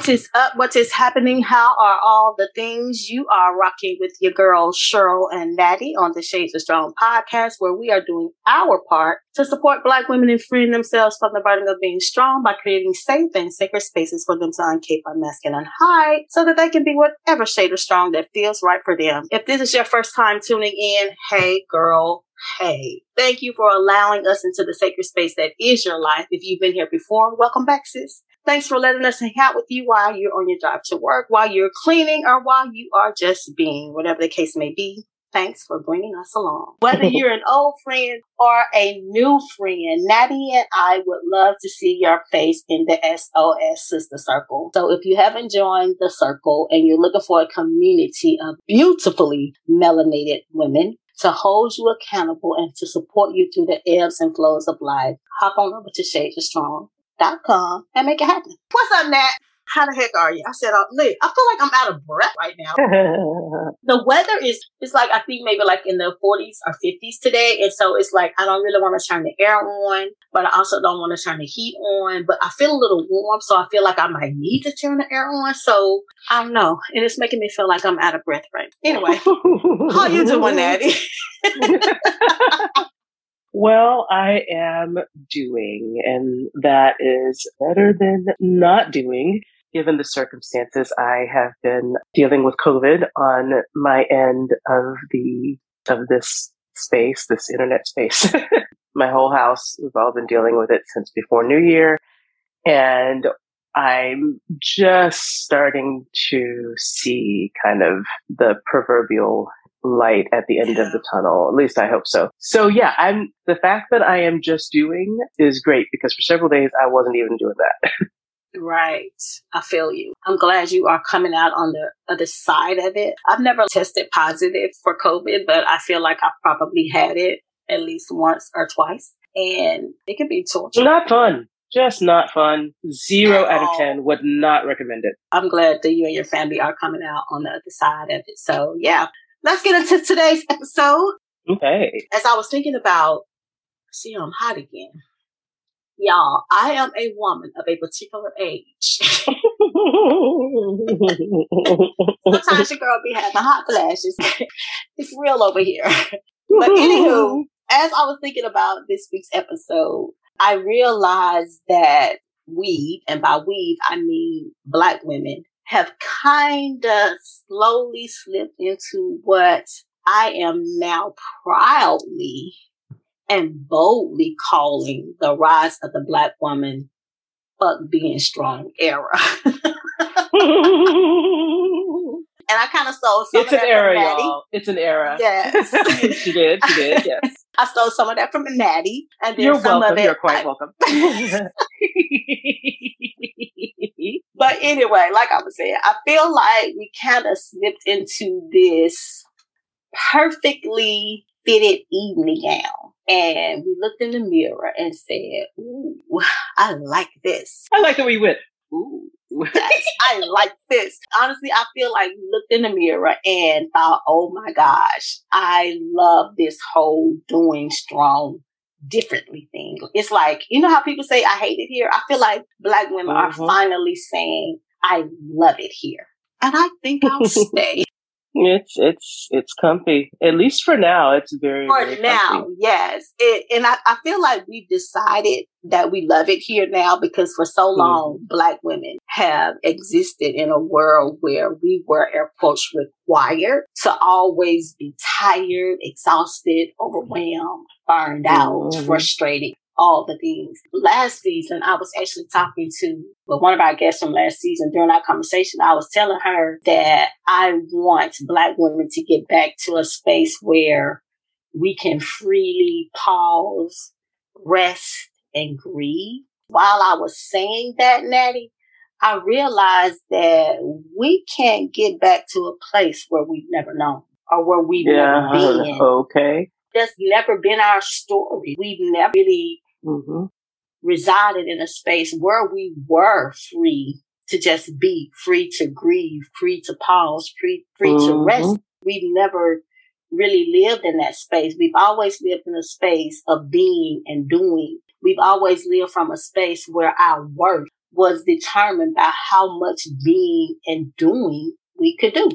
What is up? What is happening? How are all the things? You are rocking with your girls, Cheryl and Natty on the Shades of Strong podcast, where we are doing our part to support Black women in freeing themselves from the burden of being strong by creating safe and sacred spaces for them to uncape, unmask, and unhide so that they can be whatever shade of strong that feels right for them. If this is your first time tuning in, hey, girl, Hey, thank you for allowing us into the sacred space that is your life. If you've been here before, welcome back, sis. Thanks for letting us hang out with you while you're on your drive to work, while you're cleaning, or while you are just being, whatever the case may be. Thanks for bringing us along. Whether you're an old friend or a new friend, Natty and I would love to see your face in the SOS Sister Circle. So if you haven't joined the circle and you're looking for a community of beautifully melanated women, to hold you accountable and to support you through the ebbs and flows of life, hop on over to shadesstrong.com and make it happen. What's up, Nat? how the heck are you? I said, uh, look, I feel like I'm out of breath right now. the weather is, it's like, I think maybe like in the 40s or 50s today. And so it's like, I don't really want to turn the air on, but I also don't want to turn the heat on, but I feel a little warm. So I feel like I might need to turn the air on. So I don't know. And it's making me feel like I'm out of breath right Anyway, how you doing, Natty? Well, I am doing, and that is better than not doing given the circumstances, I have been dealing with COVID on my end of the of this space, this internet space. my whole house, we've all been dealing with it since before New Year. And I'm just starting to see kind of the proverbial light at the end of the tunnel. At least I hope so. So yeah, I'm the fact that I am just doing is great because for several days I wasn't even doing that. Right. I feel you. I'm glad you are coming out on the other side of it. I've never tested positive for COVID, but I feel like I probably had it at least once or twice. And it can be torture. Not fun. Just not fun. Zero out of 10. Would not recommend it. I'm glad that you and your family are coming out on the other side of it. So yeah, let's get into today's episode. Okay. As I was thinking about, see, I'm hot again. Y'all, I am a woman of a particular age. Sometimes your girl be having hot flashes. it's real over here. But anywho, as I was thinking about this week's episode, I realized that we, and by we, I mean black women, have kind of slowly slipped into what I am now proudly and boldly calling the rise of the black woman fuck being strong era. and I kind of stole some it's of that an era, y'all. It's an era. Yes. she did. She did. Yes. I stole some of that from Natty. And then You're some welcome. Of it, You're quite I... welcome. but anyway, like I was saying, I feel like we kind of slipped into this perfectly fitted evening gown and we looked in the mirror and said, Ooh, I like this. I like the way we went. Ooh, yes, I like this. Honestly, I feel like we looked in the mirror and thought, oh my gosh, I love this whole doing strong differently thing. It's like, you know how people say, I hate it here? I feel like black women mm-hmm. are finally saying, I love it here. And I think I'll stay. It's it's it's comfy. At least for now, it's very for very now. Comfy. Yes, it, and I, I feel like we've decided that we love it here now because for so mm-hmm. long, mm-hmm. Black women have existed in a world where we were air quotes required to always be tired, exhausted, overwhelmed, burned out, mm-hmm. frustrated all the things. Last season, I was actually talking to well, one of our guests from last season during our conversation. I was telling her that I want Black women to get back to a space where we can freely pause, rest, and grieve. While I was saying that, Natty, I realized that we can't get back to a place where we've never known or where we've yeah, never been. Okay. That's never been our story. We've never really mm-hmm. resided in a space where we were free to just be, free to grieve, free to pause, free, free mm-hmm. to rest. We've never really lived in that space. We've always lived in a space of being and doing. We've always lived from a space where our worth was determined by how much being and doing we could do.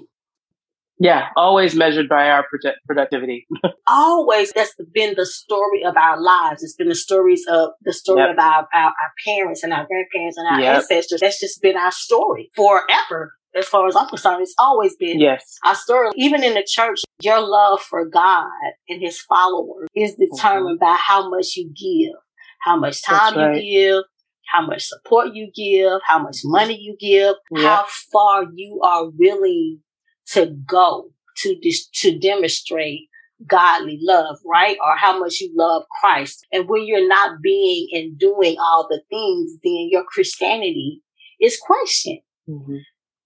Yeah, always measured by our produ- productivity. always, that's been the story of our lives. It's been the stories of the story yep. of our, our, our, parents and our grandparents and our yep. ancestors. That's just been our story forever. As far as I'm concerned, it's always been yes. our story. Even in the church, your love for God and his followers is determined mm-hmm. by how much you give, how much time right. you give, how much support you give, how much money you give, yep. how far you are willing to go to dis- to demonstrate godly love, right? Or how much you love Christ. And when you're not being and doing all the things, then your Christianity is questioned. Mm-hmm.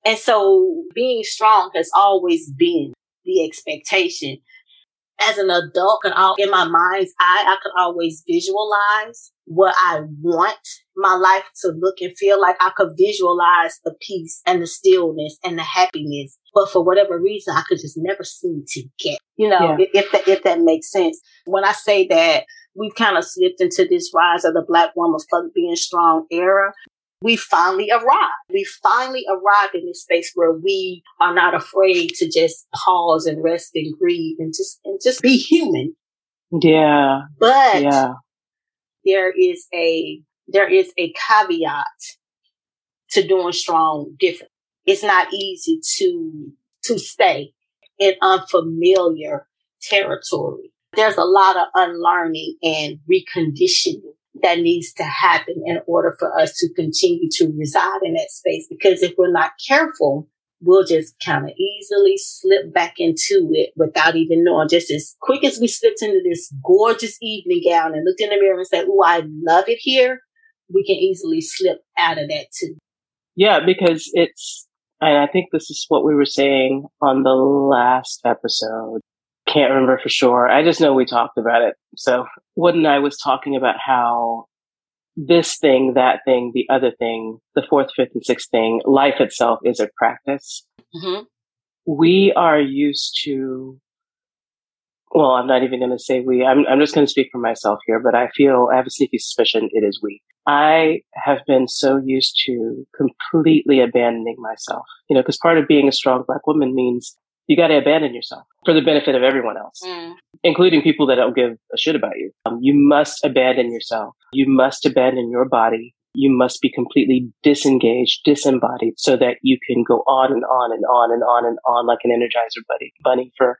And so being strong has always been the expectation. As an adult, in my mind's eye, I could always visualize what I want my life to look and feel like. I could visualize the peace and the stillness and the happiness. But for whatever reason, I could just never seem to get, you know, yeah. if that, if that makes sense. When I say that we've kind of slipped into this rise of the black woman fuck being strong era, we finally arrived. We finally arrived in this space where we are not afraid to just pause and rest and grieve and just and just be human. Yeah. But yeah there is a there is a caveat to doing strong different. It's not easy to to stay in unfamiliar territory. There's a lot of unlearning and reconditioning that needs to happen in order for us to continue to reside in that space. Because if we're not careful, we'll just kind of easily slip back into it without even knowing. Just as quick as we slipped into this gorgeous evening gown and looked in the mirror and said, "Oh, I love it here," we can easily slip out of that too. Yeah, because it's, and I think this is what we were saying on the last episode. Can't remember for sure. I just know we talked about it. So, Wood and I was talking about how this thing, that thing, the other thing, the fourth, fifth, and sixth thing, life itself is a practice. Mm-hmm. We are used to, well, I'm not even going to say we, I'm, I'm just going to speak for myself here, but I feel, I have a sneaky suspicion it is we. I have been so used to completely abandoning myself, you know, because part of being a strong black woman means you got to abandon yourself for the benefit of everyone else, mm. including people that don't give a shit about you. Um, you must abandon yourself. You must abandon your body. You must be completely disengaged, disembodied so that you can go on and on and on and on and on like an energizer buddy, bunny for,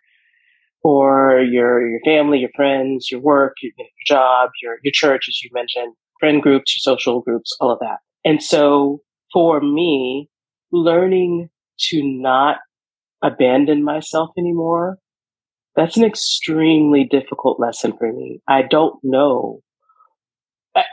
for your, your family, your friends, your work, your, your job, your, your church, as you mentioned, friend groups, your social groups, all of that. And so for me, learning to not abandon myself anymore, that's an extremely difficult lesson for me. I don't know.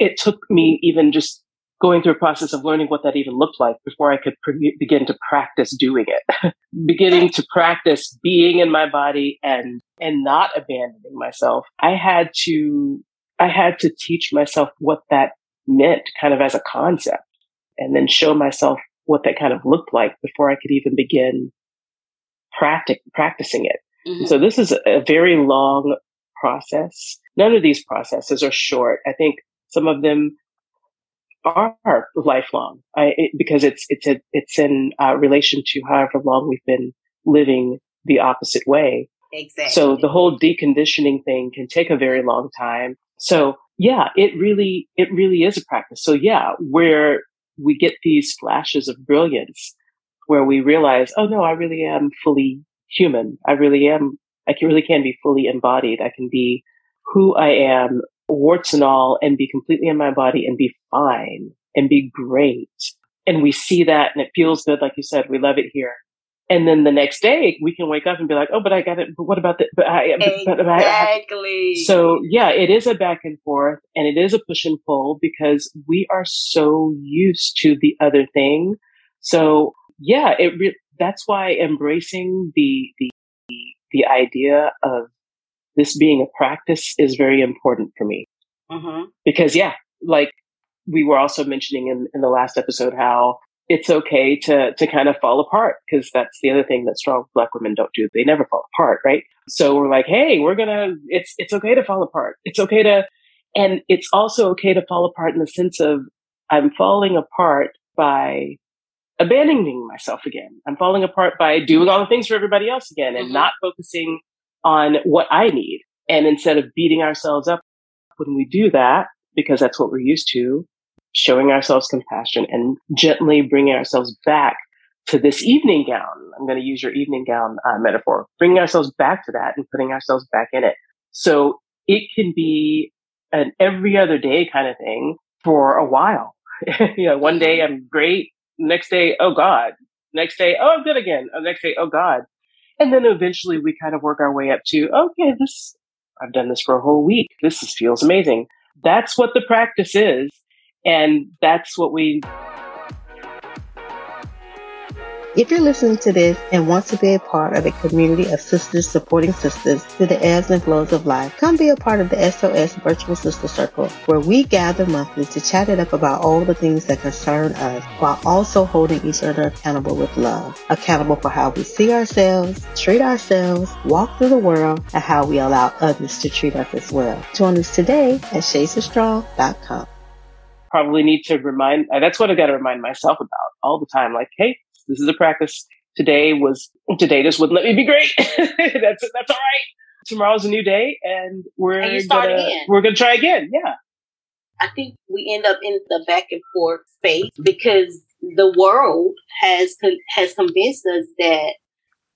It took me even just going through a process of learning what that even looked like before I could pre- begin to practice doing it. Beginning to practice being in my body and and not abandoning myself. I had to I had to teach myself what that meant kind of as a concept and then show myself what that kind of looked like before I could even begin practic- practicing it. Mm-hmm. So this is a very long process. None of these processes are short. I think some of them are lifelong I, it, because it's it's a, it's in uh, relation to however long we've been living the opposite way. Exactly. So the whole deconditioning thing can take a very long time. So yeah, it really it really is a practice. So yeah, where we get these flashes of brilliance where we realize, oh no, I really am fully human. I really am, I can, really can be fully embodied. I can be who I am, warts and all, and be completely in my body and be fine and be great. And we see that and it feels good. Like you said, we love it here. And then the next day we can wake up and be like, oh, but I got it. But what about the, but I, exactly. But, but I, so yeah, it is a back and forth and it is a push and pull because we are so used to the other thing. So yeah, it re- that's why embracing the, the the idea of this being a practice is very important for me. Mm-hmm. Because yeah, like we were also mentioning in, in the last episode how it's okay to to kind of fall apart because that's the other thing that strong black women don't do. They never fall apart, right? So we're like, hey, we're gonna it's it's okay to fall apart. It's okay to and it's also okay to fall apart in the sense of I'm falling apart by abandoning myself again. I'm falling apart by doing all the things for everybody else again and mm-hmm. not focusing on what I need. And instead of beating ourselves up when we do that, because that's what we're used to, showing ourselves compassion and gently bringing ourselves back to this evening gown. I'm going to use your evening gown uh, metaphor, bringing ourselves back to that and putting ourselves back in it. So it can be an every other day kind of thing for a while. you know, one day I'm great. Next day, oh God. Next day, oh, I'm good again. Oh, next day, oh God. And then eventually we kind of work our way up to, okay, this, I've done this for a whole week. This is, feels amazing. That's what the practice is. And that's what we if you're listening to this and want to be a part of a community of sisters supporting sisters through the ebbs and flows of life, come be a part of the SOS Virtual Sister Circle, where we gather monthly to chat it up about all the things that concern us while also holding each other accountable with love. Accountable for how we see ourselves, treat ourselves, walk through the world, and how we allow others to treat us as well. Join us today at shadesofstrong.com probably need to remind that's what i got to remind myself about all the time like hey this is a practice. Today was today just wouldn't let me be great. that's that's all right. Tomorrow's a new day, and we're and gonna again. we're gonna try again. Yeah. I think we end up in the back and forth space because the world has has convinced us that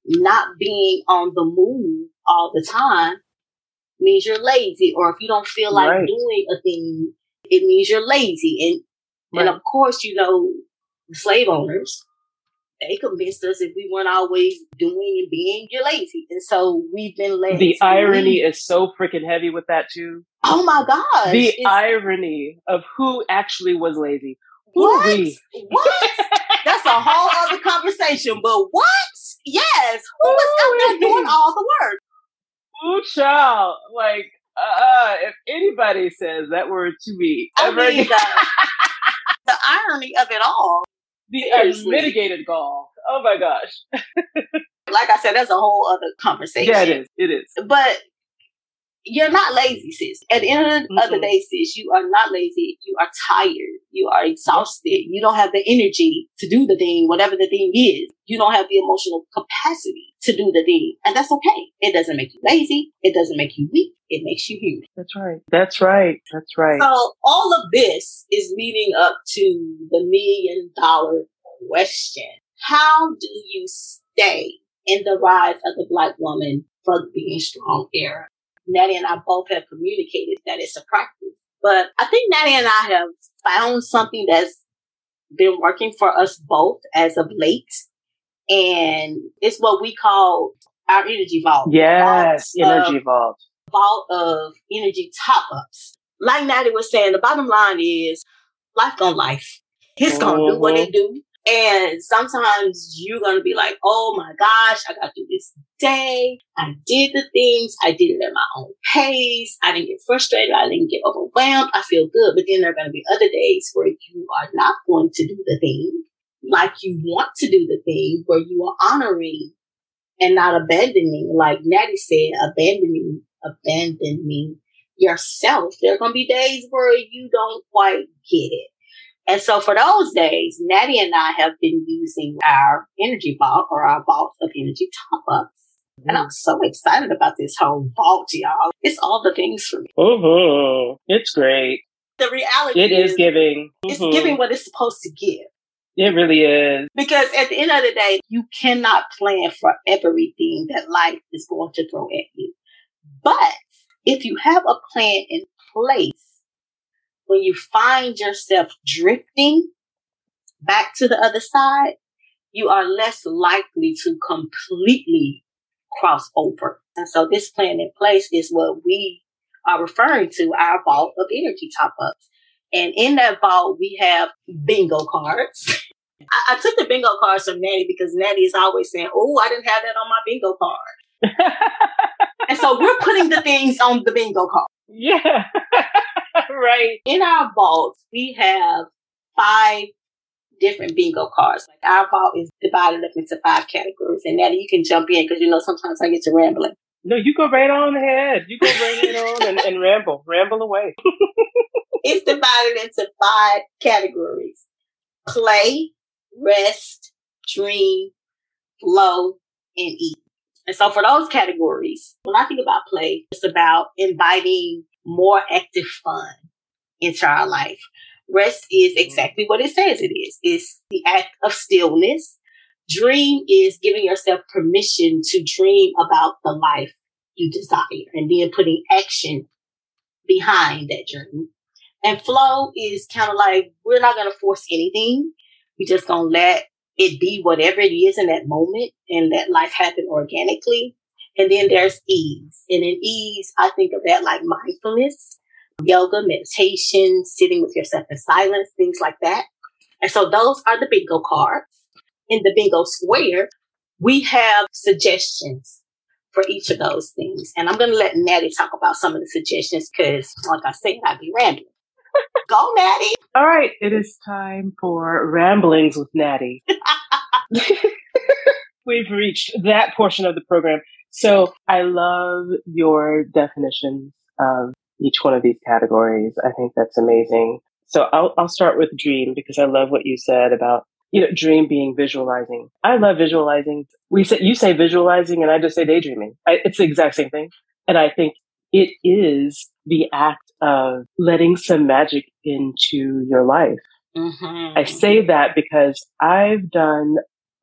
not being on the move all the time means you're lazy, or if you don't feel like right. doing a thing, it means you're lazy. And right. and of course, you know, slave owners they convinced us if we weren't always doing and being, you're lazy. And so we've been lazy. The irony is so freaking heavy with that too. Oh my God. The it's, irony of who actually was lazy. Who what? What? That's a whole other conversation. But what? Yes. Who was out there doing all the work? Ooh, child. Like, uh, if anybody says that word to me, I mean, the, the irony of it all the unmitigated gall. Oh my gosh. like I said, that's a whole other conversation. Yeah, it is. It is. But you're not lazy, sis. At the end of the, mm-hmm. day, sis, you are not lazy. You are tired. You are exhausted. You don't have the energy to do the thing, whatever the thing is. You don't have the emotional capacity to do the thing. And that's okay. It doesn't make you lazy. It doesn't make you weak. It makes you human. That's right. That's right. That's right. So all of this is leading up to the million dollar question. How do you stay in the rise of the black woman for being strong era? Natty and I both have communicated that it's a practice. But I think Natty and I have found something that's been working for us both as of late. And it's what we call our energy vault. Yes, energy vault. Vault of energy top ups. Like Natty was saying, the bottom line is life gonna life. It's gonna mm-hmm. do what it mm-hmm. do. And sometimes you're to be like, oh my gosh, I got through this day. I did the things. I did it at my own pace. I didn't get frustrated. I didn't get overwhelmed. I feel good. But then there are to be other days where you are not going to do the thing like you want to do the thing, where you are honoring and not abandoning, like Natty said, abandoning, abandoning yourself. There are going to be days where you don't quite get it. And so for those days, Natty and I have been using our energy vault or our vault of energy top ups. And I'm so excited about this whole vault, y'all. It's all the things for me. Mm-hmm. It's great. The reality it is, is giving. It's giving what it's supposed to give. It really is. Because at the end of the day, you cannot plan for everything that life is going to throw at you. But if you have a plan in place, when you find yourself drifting back to the other side, you are less likely to completely cross over. And so this plan in place is what we are referring to our vault of energy top ups. And in that vault, we have bingo cards. I, I, took the bingo cards from Natty because Natty is always saying, Oh, I didn't have that on my bingo card. and so we're putting the things on the bingo card. Yeah. right. In our vault, we have five different bingo cards. Like our vault is divided up into five categories. And now you can jump in because you know sometimes I get to rambling. No, you go right on ahead. You go right on and, and ramble, ramble away. it's divided into five categories play, rest, dream, flow, and eat. And so for those categories, when I think about play, it's about inviting more active fun into our life. Rest is mm-hmm. exactly what it says it is. It's the act of stillness. Dream is giving yourself permission to dream about the life you desire and then putting action behind that dream. And flow is kind of like we're not going to force anything. We just going to let it be whatever it is in that moment and let life happen organically. And then there's ease. And in ease, I think of that like mindfulness, yoga, meditation, sitting with yourself in silence, things like that. And so those are the bingo cards. In the bingo square, we have suggestions for each of those things. And I'm going to let Natty talk about some of the suggestions because, like I said, I'd be rambling. Go, Natty. All right. It is time for ramblings with Natty. We've reached that portion of the program. So I love your definitions of each one of these categories. I think that's amazing. So I'll, I'll start with dream because I love what you said about, you know, dream being visualizing. I love visualizing. We say, you say visualizing and I just say daydreaming. I, it's the exact same thing. And I think it is the act of letting some magic into your life. Mm-hmm. I say that because I've done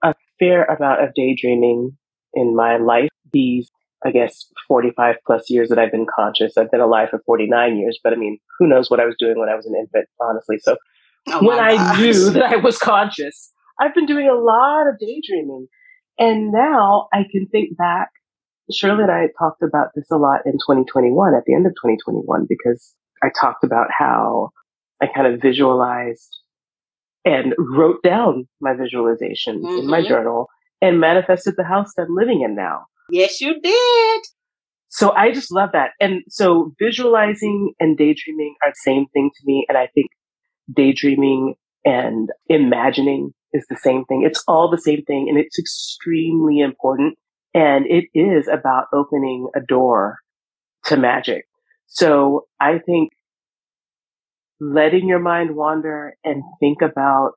a fair amount of daydreaming in my life. These, I guess, 45 plus years that I've been conscious. I've been alive for 49 years, but I mean, who knows what I was doing when I was an infant, honestly. So oh when I knew that I was conscious, I've been doing a lot of daydreaming. And now I can think back Shirley and I talked about this a lot in 2021, at the end of 2021, because I talked about how I kind of visualized and wrote down my visualizations mm-hmm. in my mm-hmm. journal and manifested the house that I'm living in now. Yes, you did. So I just love that. And so visualizing and daydreaming are the same thing to me. And I think daydreaming and imagining is the same thing. It's all the same thing. And it's extremely important and it is about opening a door to magic. So I think letting your mind wander and think about,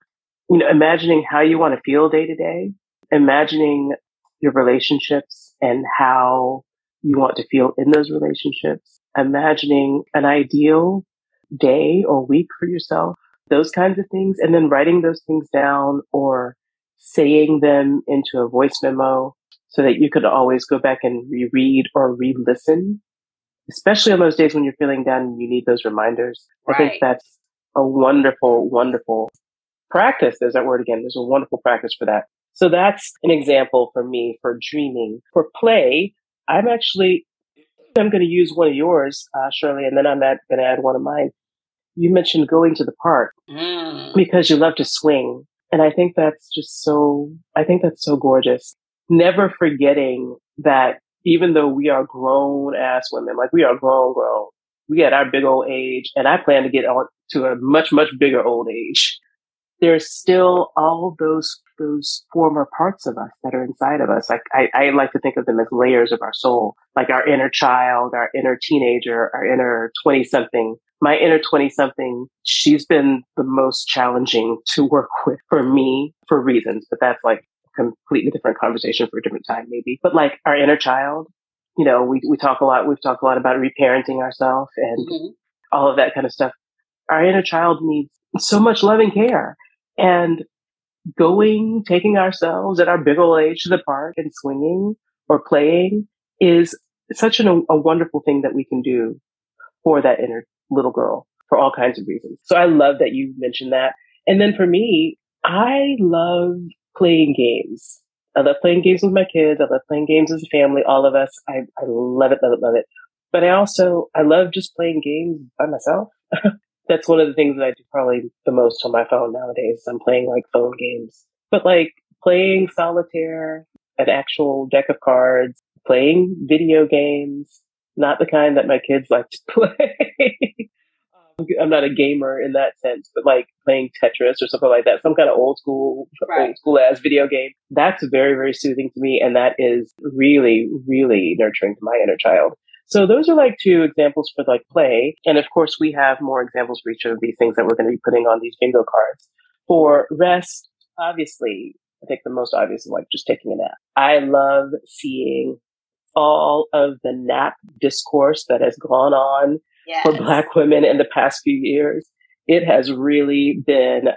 you know, imagining how you want to feel day to day, imagining your relationships and how you want to feel in those relationships, imagining an ideal day or week for yourself, those kinds of things, and then writing those things down or saying them into a voice memo so that you could always go back and reread or re-listen, especially on those days when you're feeling down and you need those reminders. Right. I think that's a wonderful, wonderful practice. There's that word again. There's a wonderful practice for that. So that's an example for me for dreaming. For play, I'm actually, I'm going to use one of yours, uh, Shirley, and then I'm going to add one of mine. You mentioned going to the park mm. because you love to swing. And I think that's just so, I think that's so gorgeous never forgetting that even though we are grown ass women, like we are grown, grown, we at our big old age, and I plan to get on to a much, much bigger old age. There's still all those those former parts of us that are inside of us. Like I, I like to think of them as layers of our soul, like our inner child, our inner teenager, our inner twenty something. My inner twenty something, she's been the most challenging to work with for me for reasons, but that's like completely different conversation for a different time, maybe. But like our inner child, you know, we, we talk a lot, we've talked a lot about reparenting ourselves and mm-hmm. all of that kind of stuff. Our inner child needs so much loving care and going, taking ourselves at our big old age to the park and swinging or playing is such an, a wonderful thing that we can do for that inner little girl for all kinds of reasons. So I love that you mentioned that. And then for me, I love playing games. I love playing games with my kids. I love playing games as a family, all of us. I, I love it, love it, love it. But I also, I love just playing games by myself. That's one of the things that I do probably the most on my phone nowadays. I'm playing like phone games, but like playing solitaire, an actual deck of cards, playing video games, not the kind that my kids like to play. I'm not a gamer in that sense, but like playing Tetris or something like that, some kind of old school, right. old school ass video game. That's very, very soothing to me. And that is really, really nurturing to my inner child. So those are like two examples for like play. And of course, we have more examples for each of these things that we're going to be putting on these bingo cards. For rest, obviously, I think the most obvious is like just taking a nap. I love seeing all of the nap discourse that has gone on yes. for Black women in the past few years. It has really been,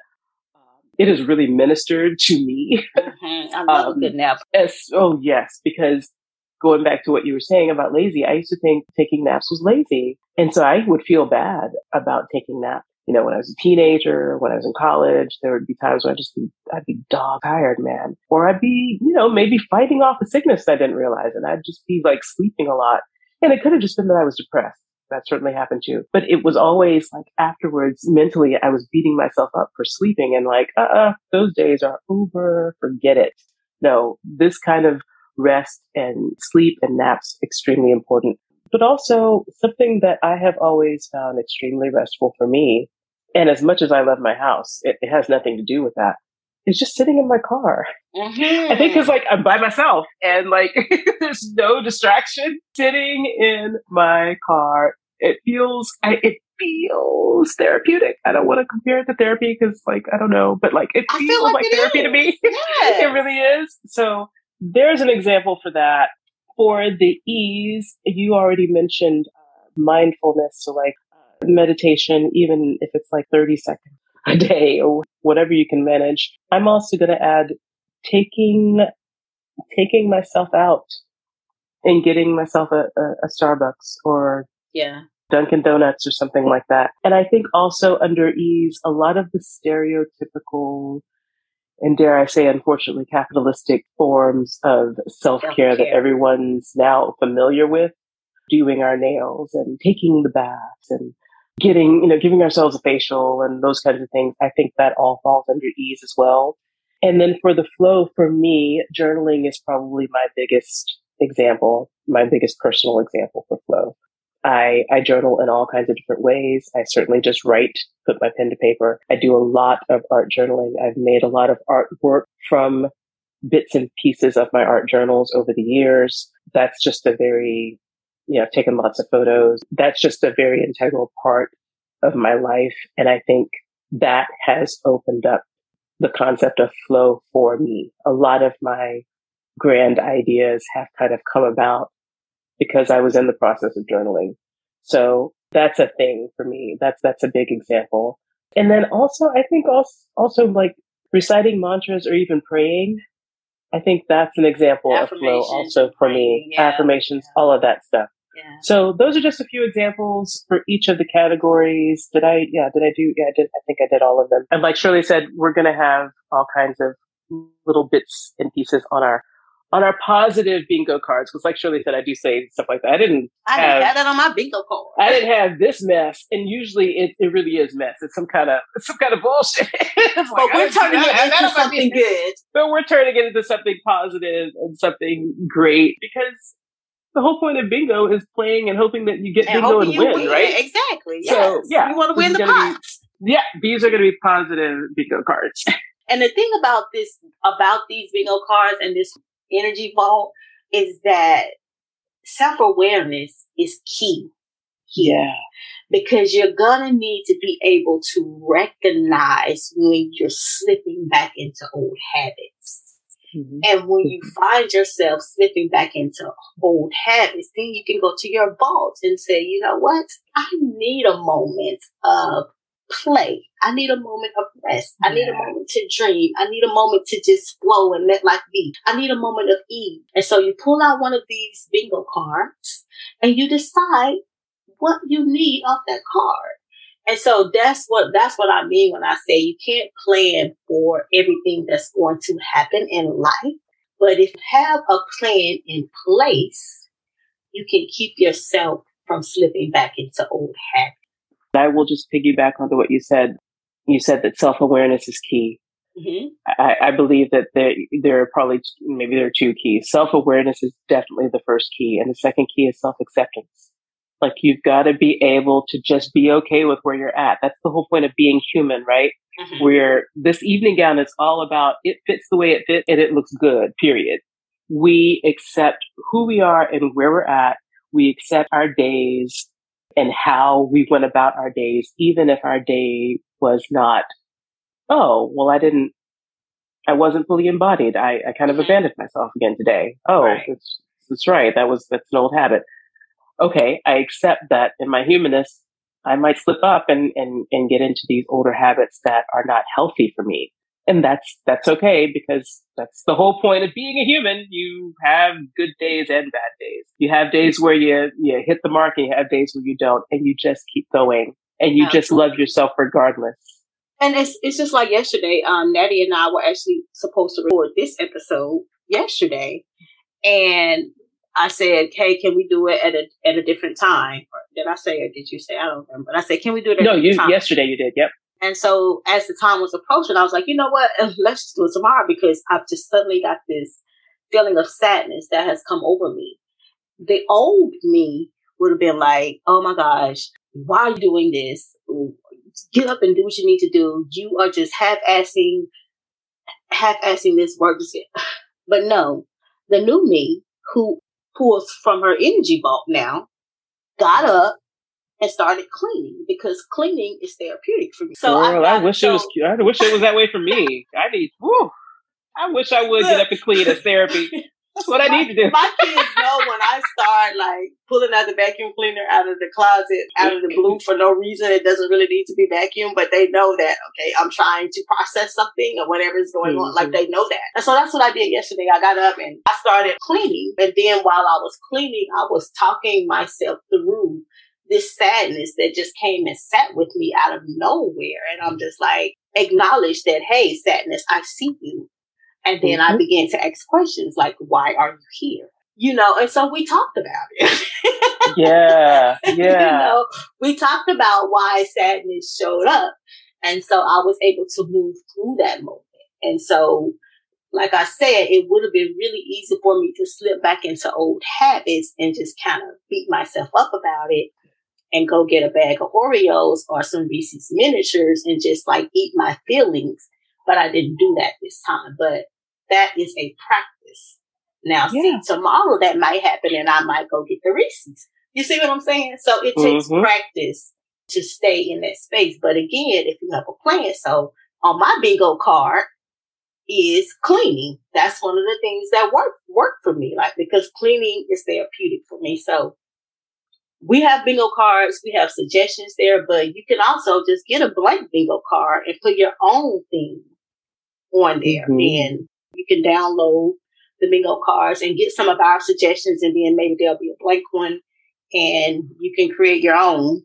it has really ministered to me. Mm-hmm. I love um, a good nap. As, oh, yes, because going back to what you were saying about lazy, I used to think taking naps was lazy. And so I would feel bad about taking naps. You know, when I was a teenager, when I was in college, there would be times when I'd just be, I'd be dog tired, man. Or I'd be, you know, maybe fighting off a sickness I didn't realize and I'd just be like sleeping a lot. And it could have just been that I was depressed. That certainly happened too. But it was always like afterwards, mentally, I was beating myself up for sleeping and like, uh uh those days are over. Forget it. No, this kind of rest and sleep and naps extremely important. But also something that I have always found extremely restful for me. And as much as I love my house, it, it has nothing to do with that. It's just sitting in my car. Mm-hmm. I think because like I'm by myself and like there's no distraction. Sitting in my car, it feels I, it feels therapeutic. I don't want to compare it to therapy because like I don't know, but like it feels like, like it therapy is. to me. Yes. it really is. So there's an example for that. For the ease, you already mentioned uh, mindfulness, so like uh, meditation, even if it's like 30 seconds a day or whatever you can manage. I'm also going to add taking taking myself out and getting myself a, a, a Starbucks or yeah Dunkin' Donuts or something like that. And I think also under ease, a lot of the stereotypical and dare I say, unfortunately, capitalistic forms of self care that everyone's now familiar with, doing our nails and taking the baths and getting, you know, giving ourselves a facial and those kinds of things. I think that all falls under ease as well. And then for the flow, for me, journaling is probably my biggest example, my biggest personal example for flow. I, I journal in all kinds of different ways. I certainly just write, put my pen to paper. I do a lot of art journaling. I've made a lot of artwork from bits and pieces of my art journals over the years. That's just a very, you know, taken lots of photos. That's just a very integral part of my life. And I think that has opened up the concept of flow for me. A lot of my grand ideas have kind of come about because I was in the process of journaling. So that's a thing for me. That's, that's a big example. And then also, I think also, also like reciting mantras or even praying. I think that's an example of flow also for me. Yeah. Affirmations, yeah. all of that stuff. Yeah. So those are just a few examples for each of the categories. Did I, yeah, did I do, yeah, I did, I think I did all of them. And like Shirley said, we're going to have all kinds of little bits and pieces on our on our positive bingo cards, because like Shirley said, I do say stuff like that. I didn't. I have, didn't have that on my bingo card. I didn't have this mess, and usually it, it really is mess. It's some kind of some kind of bullshit. but like, we're turning it into something good. But we're turning it into something positive and something great because the whole point of bingo is playing and hoping that you get and bingo and win, win, right? Exactly. Yes. So yeah, you want to win the pots. Be, yeah, these are going to be positive bingo cards. And the thing about this, about these bingo cards and this energy vault is that self awareness is key. Here. Yeah. Because you're gonna need to be able to recognize when you're slipping back into old habits. Mm-hmm. And when you find yourself slipping back into old habits, then you can go to your vault and say, you know what? I need a moment of play. I need a moment of rest. I need a moment to dream. I need a moment to just flow and let life be. I need a moment of ease. And so you pull out one of these bingo cards and you decide what you need off that card. And so that's what that's what I mean when I say you can't plan for everything that's going to happen in life. But if you have a plan in place, you can keep yourself from slipping back into old habits. I will just piggyback onto what you said. You said that self awareness is key. Mm-hmm. I, I, believe that there, there are probably maybe there are two keys. Self awareness is definitely the first key, and the second key is self acceptance. Like you've got to be able to just be okay with where you're at. That's the whole point of being human, right? Mm-hmm. Where this evening gown is all about it fits the way it fits and it looks good, period. We accept who we are and where we're at. We accept our days and how we went about our days, even if our day was not, oh, well, I didn't, I wasn't fully embodied. I, I kind of mm-hmm. abandoned myself again today. Oh, right. that's, that's right. That was, that's an old habit. Okay. I accept that in my humanness, I might slip up and, and, and get into these older habits that are not healthy for me and that's that's okay because that's the whole point of being a human you have good days and bad days you have days where you you hit the mark and you have days where you don't and you just keep going and you Absolutely. just love yourself regardless and it's it's just like yesterday um Natty and I were actually supposed to record this episode yesterday and I said, "Hey, can we do it at a at a different time?" Or did I say, or did you say? I don't remember. But I said, "Can we do it?" no, you time? yesterday you did. Yep. And so as the time was approaching, I was like, you know what? Let's just do it tomorrow because I've just suddenly got this feeling of sadness that has come over me. The old me would have been like, oh my gosh, why are you doing this? Get up and do what you need to do. You are just half-assing, half-assing this work. But no, the new me who pulls from her energy vault now got up and started cleaning because cleaning is therapeutic for me. So Girl, I, I, wish so, it was. I wish it was that way for me. I need. Whew, I wish I would get up and clean as therapy. That's what I need to do. My kids know when I start like pulling out the vacuum cleaner out of the closet, out of the blue for no reason. It doesn't really need to be vacuumed, but they know that, okay, I'm trying to process something or whatever is going mm-hmm. on. Like mm-hmm. they know that. And so that's what I did yesterday. I got up and I started cleaning. And then while I was cleaning, I was talking myself through this sadness that just came and sat with me out of nowhere. And I'm just like, acknowledge that, hey, sadness, I see you. And then mm-hmm. I began to ask questions like, why are you here? You know, and so we talked about it. yeah. Yeah. you know, we talked about why sadness showed up. And so I was able to move through that moment. And so, like I said, it would have been really easy for me to slip back into old habits and just kind of beat myself up about it and go get a bag of Oreos or some Reese's miniatures and just like eat my feelings. But I didn't do that this time. But that is a practice. Now, yeah. see, tomorrow that might happen and I might go get the Reese's. You see what I'm saying? So it takes mm-hmm. practice to stay in that space. But again, if you have a plan, so on my bingo card is cleaning. That's one of the things that work work for me, like because cleaning is therapeutic for me. So we have bingo cards, we have suggestions there, but you can also just get a blank bingo card and put your own thing on there. Mm-hmm. And you can download the bingo cards and get some of our suggestions, and then maybe there'll be a blank one, and you can create your own.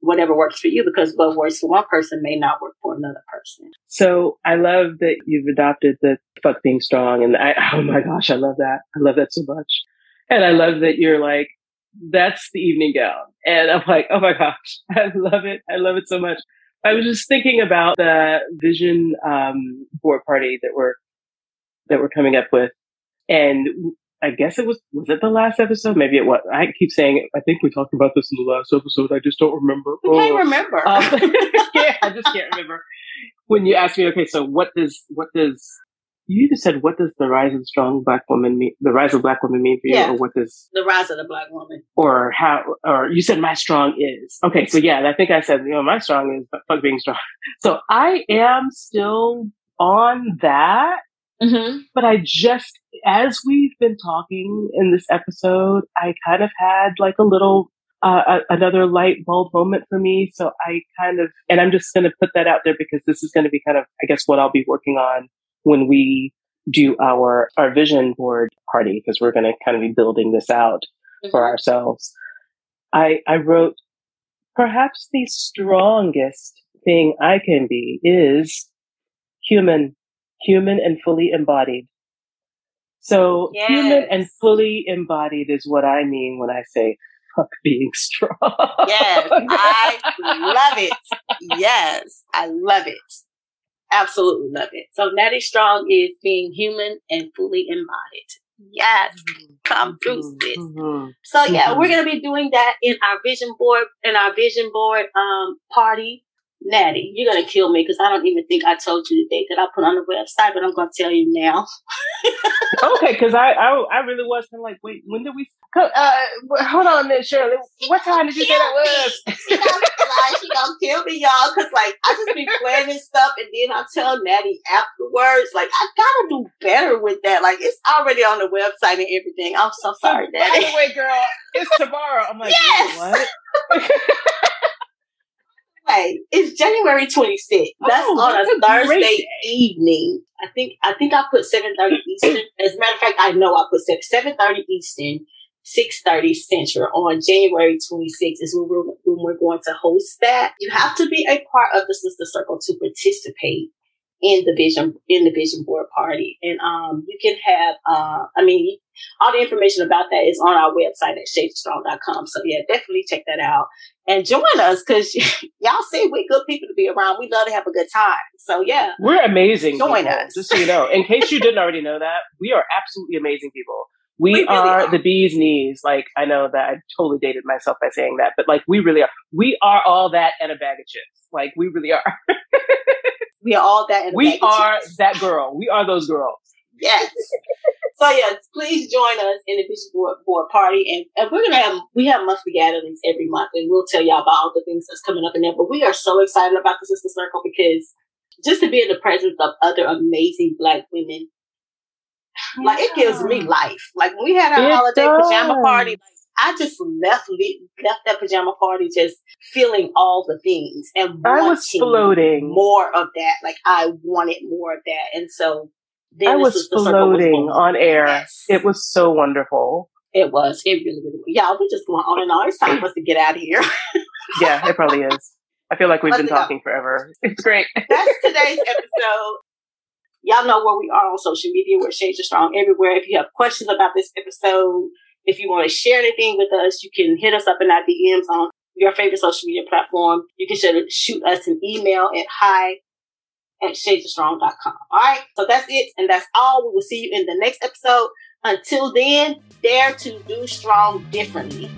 Whatever works for you, because what works for one person may not work for another person. So I love that you've adopted the fuck being strong, and I oh my gosh, I love that. I love that so much, and I love that you're like that's the evening gown. And I'm like, oh my gosh, I love it. I love it so much. I was just thinking about the vision um, board party that we're that we're coming up with, and I guess it was was it the last episode? Maybe it was. I keep saying it. I think we talked about this in the last episode. I just don't remember. I can't oh. remember. Um, yeah, I just can't remember. When you ask me, okay, so what does what does you just said, what does the rise of strong black woman mean? The rise of black women mean for you, yeah. or what does the rise of the black woman, or how, or you said my strong is okay. So yeah, I think I said you know my strong is fuck being strong. So I am still on that, mm-hmm. but I just as we've been talking in this episode, I kind of had like a little uh, a, another light bulb moment for me. So I kind of, and I'm just going to put that out there because this is going to be kind of, I guess, what I'll be working on when we do our, our vision board party, because we're going to kind of be building this out mm-hmm. for ourselves. I, I wrote, perhaps the strongest thing I can be is human, human and fully embodied. So yes. human and fully embodied is what I mean when I say fuck being strong. yes, I love it. Yes, I love it. Absolutely love it. So Natty Strong is being human and fully embodied. Yes, come through, sis. Mm-hmm. So yeah, mm-hmm. we're gonna be doing that in our vision board in our vision board um party Natty, you're gonna kill me because I don't even think I told you the date that I put on the website, but I'm gonna tell you now. okay, because I, I I really was kind of like, wait, when did we? Uh, hold on a minute, Shirley. What time did you say that was? she, gonna, she gonna kill me, y'all, because like I just be planning stuff, and then I tell Natty afterwards. Like I gotta do better with that. Like it's already on the website and everything. I'm so sorry, Natty. By the way, girl, it's tomorrow. I'm like, yes. what? Hey, it's January 26th. That's oh, on that's a, a Thursday evening. I think I think I put 7:30 Eastern. As a matter of fact, I know I put 7 7:30 Eastern, 6:30 Central on January 26th is when we're, when we're going to host that. You have to be a part of the Sister Circle to participate in the vision in the vision board party. And um you can have uh i mean all the information about that is on our website at shadesofstrong.com so yeah definitely check that out and join us because y'all see we're good people to be around. We love to have a good time. So yeah. We're amazing join people, us. just so you know. In case you didn't already know that we are absolutely amazing people. We, we really are, are, the bee's knees. Like I know that I totally dated myself by saying that, but like we really are. We are all that and a bag of chips. Like we really are. We are all that. we are that girl. We are those girls. Yes. so yes, please join us in the Vision Board, board party, and, and we're gonna have we have monthly gatherings every month, and we'll tell y'all about all the things that's coming up in there. But we are so excited about the Sister Circle because just to be in the presence of other amazing Black women, yeah. like it gives me life. Like when we had our it holiday does. pajama party, like, I just left left that pajama party just feeling all the things and I was floating more of that. Like I wanted more of that, and so I was floating was on air. Yes. It was so wonderful. It was. It really, really. Was. Yeah, we just going on and on. It's time for us to get out of here. yeah, it probably is. I feel like we've Let's been talking go. forever. It's great. That's today's episode. Y'all know where we are on social media. We're Shades of Strong everywhere. If you have questions about this episode, if you want to share anything with us, you can hit us up in our DMs on your favorite social media platform. You can shoot us an email at hi at shadesofstrong.com. All right. So that's it. And that's all. We will see you in the next episode. Until then, dare to do strong differently.